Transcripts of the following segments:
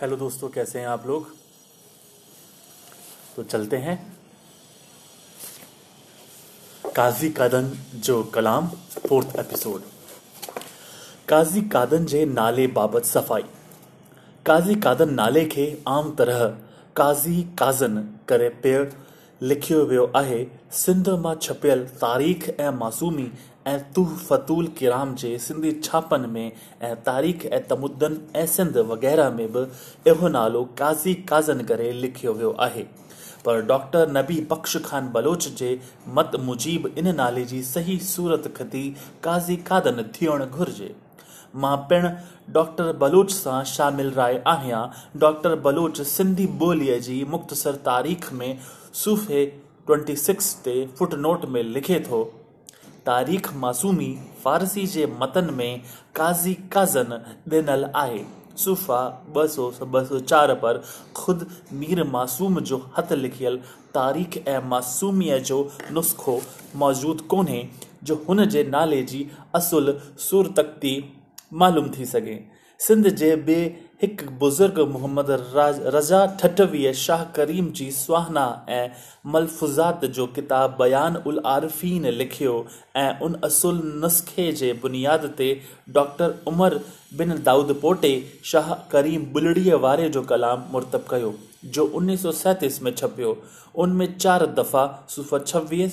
Hello दोस्तों, कैसे हैं आप लोग? तो चलते हैं। काजी कादन जो कलाम, फोर्थ एपिसोड। काजी कादन जे नाले बाबत सफ़ाई। काज़ी कादन नाले खे आम तरह काज़ी काज़न करे पिणु लिखियो वियो आहे, सिंध माँ छपियल तारीख़ ऐं मासूमी ऐं तुहफ़तुल किराम जे सिंधी छापनि में ऐं तारीख़ ऐं तमुदन ऐं सिंध वग़ैरह में बि इहो नालो काज़ी काज़न करे लिखियो वियो आहे। पर डॉक्टर नबी बख़्श ख़ान बलोच जे मत मुजीब इन नाले जी सही सूरत ख़ती काज़ी कादन थियणु घुरिजे। माँ पिणु डॉक्टर बलोच सां शामिल राय आहियाँ। डॉक्टर बलोच सिंधी ॿोलीअ जी मुख़्तसर तारीख़ में सूफ़े सिक्स ते फुटनोट में लिखे थो। तारीख़ मासूमी फ़ारसी जे मतन में काज़ी काज़न ॾिनल आहे। सूफ़ा ॿ सौ ॿ सौ चारि पर ख़ुदि मीर मासूम जो हथ लिखियल तारीख़ ऐं मासूमीअ जो नुस्ख़ो मौजूदु कोन्हे, जो हुन जे नाले जी असुल सूरतक्ती मालूम थी सघे। सिंध जे ॿिए हिकु बुज़ुर्ग मोहम्मद रज़ा ठठवीह शाह करीम जी सुहाना ऐं मलफ़ुज़ात जो किताब बयान उल आरिफ़ीन लिखियो ऐं उन असुल नुस्ख़े जे बुनियाद ते डॉक्टर उमर बिन दाऊद पोटे शाह करीम बुलड़ीअ वारे जो कलाम मुर्तब कयो, जो उणिवीह सौ सैंतीस में छपियो। उन में चारि दफ़ा सुफ़र छवीह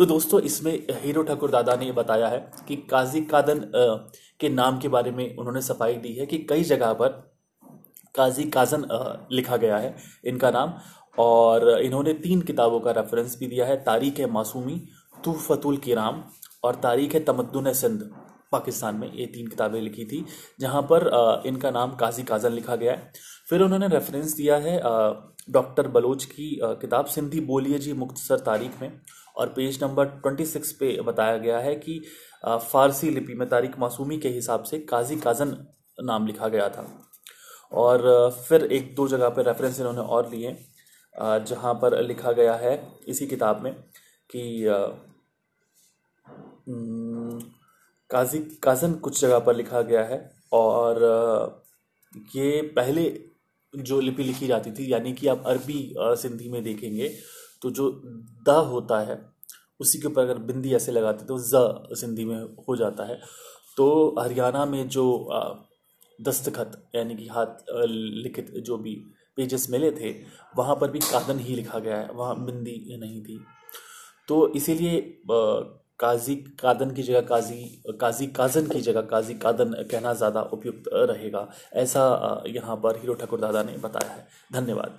तो दोस्तों, इसमें हीरो ठाकुर दादा ने बताया है कि काजी कादन के नाम के बारे में उन्होंने सफ़ाई दी है कि कई जगह पर काजी काजन लिखा गया है इनका नाम। और इन्होंने तीन किताबों का रेफरेंस भी दिया है, तारीख मासूमी तूफतुल किराम और तारीख तमद्दुन सिंध, पाकिस्तान में ये तीन किताबें लिखी थी, जहाँ पर इनका नाम काजी काजन लिखा गया है। फिर उन्होंने रेफरेंस दिया है डॉक्टर बलोच की किताब, सिंधी बोलिए जी मुख्तसर तारीख में और पेज नंबर ट्वेंटी सिक्स पे बताया गया है कि फारसी लिपि में तारिक मासूमी के हिसाब से काजी काजन नाम लिखा गया था। और फिर एक दो जगह पर रेफरेंस इन्होंने और लिए जहाँ पर लिखा गया है इसी किताब में कि काजी काजन कुछ जगह पर लिखा गया है और ये पहले जो लिपि लिखी जाती थी, यानी कि आप अरबी सिंधी में देखेंगे तो जो द होता है, उसी के ऊपर अगर बिंदी ऐसे लगाते तो ज सिंधी में हो जाता है। तो हरियाणा में जो दस्तखत, यानी कि हाथ लिखित जो भी पेजेस मिले थे, वहाँ पर भी कादन ही लिखा गया है, वहाँ बिंदी नहीं थी। तो इसीलिए काजी कादन की जगह काजी काजी काजन की जगह काजी कादन कहना ज़्यादा उपयुक्त रहेगा। ऐसा यहाँ पर हीरो ठाकुर दादा ने बताया है। धन्यवाद।